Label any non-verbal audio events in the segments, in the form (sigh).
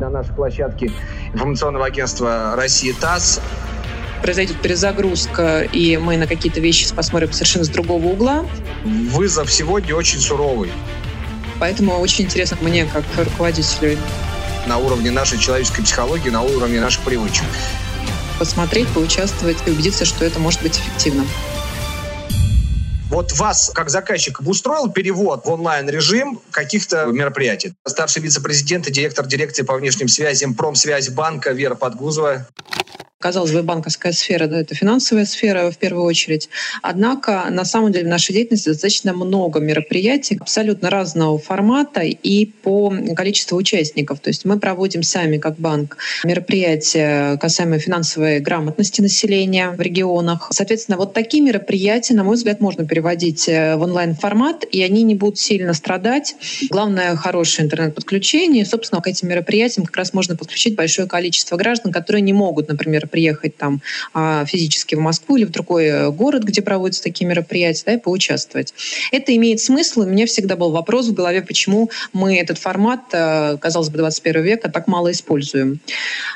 на нашей площадке информационного агентства «Россия ТАСС». Произойдет перезагрузка, и мы на какие-то вещи посмотрим совершенно с другого угла. Вызов сегодня очень суровый. Поэтому очень интересно мне, как руководителю. На уровне нашей человеческой психологии, на уровне наших привычек. Посмотреть, поучаствовать и убедиться, что это может быть эффективно. Вот вас, как заказчик, устроил перевод в онлайн-режим каких-то мероприятий? Старший вице-президент и директор дирекции по внешним связям Промсвязь банка Вера Подгузова казалось бы, банковская сфера, да, это финансовая сфера в первую очередь. Однако, на самом деле, в нашей деятельности достаточно много мероприятий абсолютно разного формата и по количеству участников. То есть мы проводим сами, как банк, мероприятия касаемо финансовой грамотности населения в регионах. Соответственно, вот такие мероприятия, на мой взгляд, можно переводить э, в онлайн-формат, и они не будут сильно страдать. Главное — хорошее интернет-подключение. И, собственно, к этим мероприятиям как раз можно подключить большое количество граждан, которые не могут, например, приехать там а, физически в Москву или в другой э, город, где проводятся такие мероприятия, да, и поучаствовать. Это имеет смысл. У меня всегда был вопрос в голове, почему мы этот формат, э, казалось бы, 21 века так мало используем.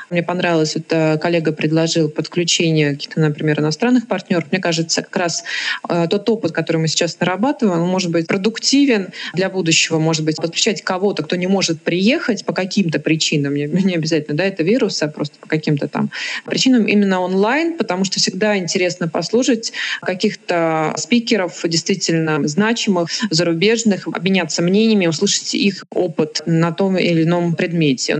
Мне понравилось, это коллега предложил подключение каких-то, например, иностранных партнеров. Мне кажется, как раз э, тот опыт, который мы сейчас нарабатываем, он может быть продуктивен для будущего, может быть, подключать кого-то, кто не может приехать по каким-то причинам, не, не обязательно, да, это вирус, а просто по каким-то там причинам, причинам именно онлайн, потому что всегда интересно послушать каких-то спикеров действительно значимых, зарубежных, обменяться мнениями, услышать их опыт на том или ином предмете.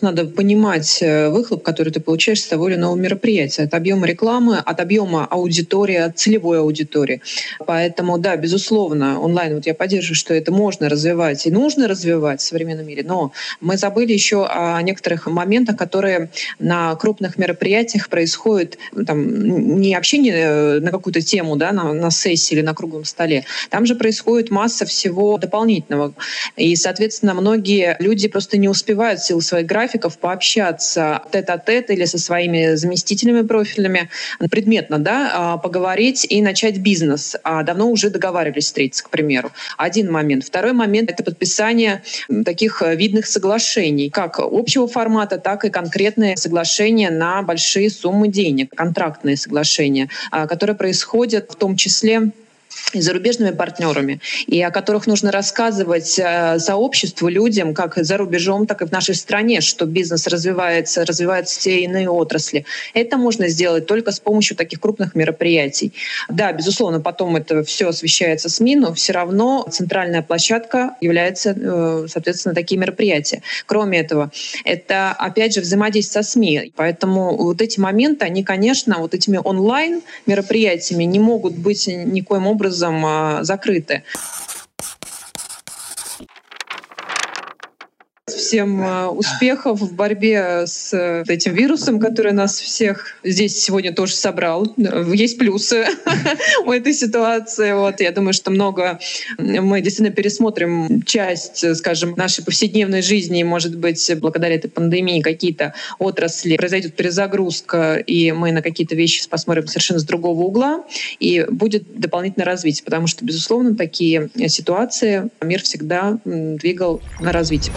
Надо понимать э, выхлоп, который ты получаешь с того или иного мероприятия, от объема рекламы, от объема аудитории, от целевой аудитории. Поэтому, да, безусловно, онлайн, вот я поддерживаю, что это можно развивать и нужно развивать в современном мире, но мы забыли еще о некоторых моментах, которые на крупных мероприятиях происходят, ну, там, не общение э, на какую-то тему, да, на, на сессии или на круглом столе. Там же происходит масса всего дополнительного. И, соответственно, многие люди просто не успевают в силу своей графики графиков пообщаться тет-а-тет или со своими заместителями профильными, предметно, да, а, поговорить и начать бизнес. А давно уже договаривались встретиться, к примеру. Один момент. Второй момент — это подписание таких э, видных соглашений, как общего формата, так и конкретные соглашения на большие суммы денег, контрактные соглашения, а, которые происходят в том числе и зарубежными партнерами, и о которых нужно рассказывать э, сообществу, людям, как за рубежом, так и в нашей стране, что бизнес развивается, развиваются те иные отрасли. Это можно сделать только с помощью таких крупных мероприятий. Да, безусловно, потом это все освещается СМИ, но все равно центральная площадка является, э, соответственно, такие мероприятия. Кроме этого, это, опять же, взаимодействие со СМИ. Поэтому вот эти моменты, они, конечно, вот этими онлайн мероприятиями не могут быть никоим образом образом а, закрыты. Всем э, успехов в борьбе с э, этим вирусом, который нас всех здесь сегодня тоже собрал. Есть плюсы (laughs) у этой ситуации. Вот, я думаю, что много мы действительно пересмотрим часть, скажем, нашей повседневной жизни, может быть, благодаря этой пандемии какие-то отрасли произойдет перезагрузка, и мы на какие-то вещи посмотрим совершенно с другого угла, и будет дополнительное развитие, потому что, безусловно, такие ситуации мир всегда двигал на развитие.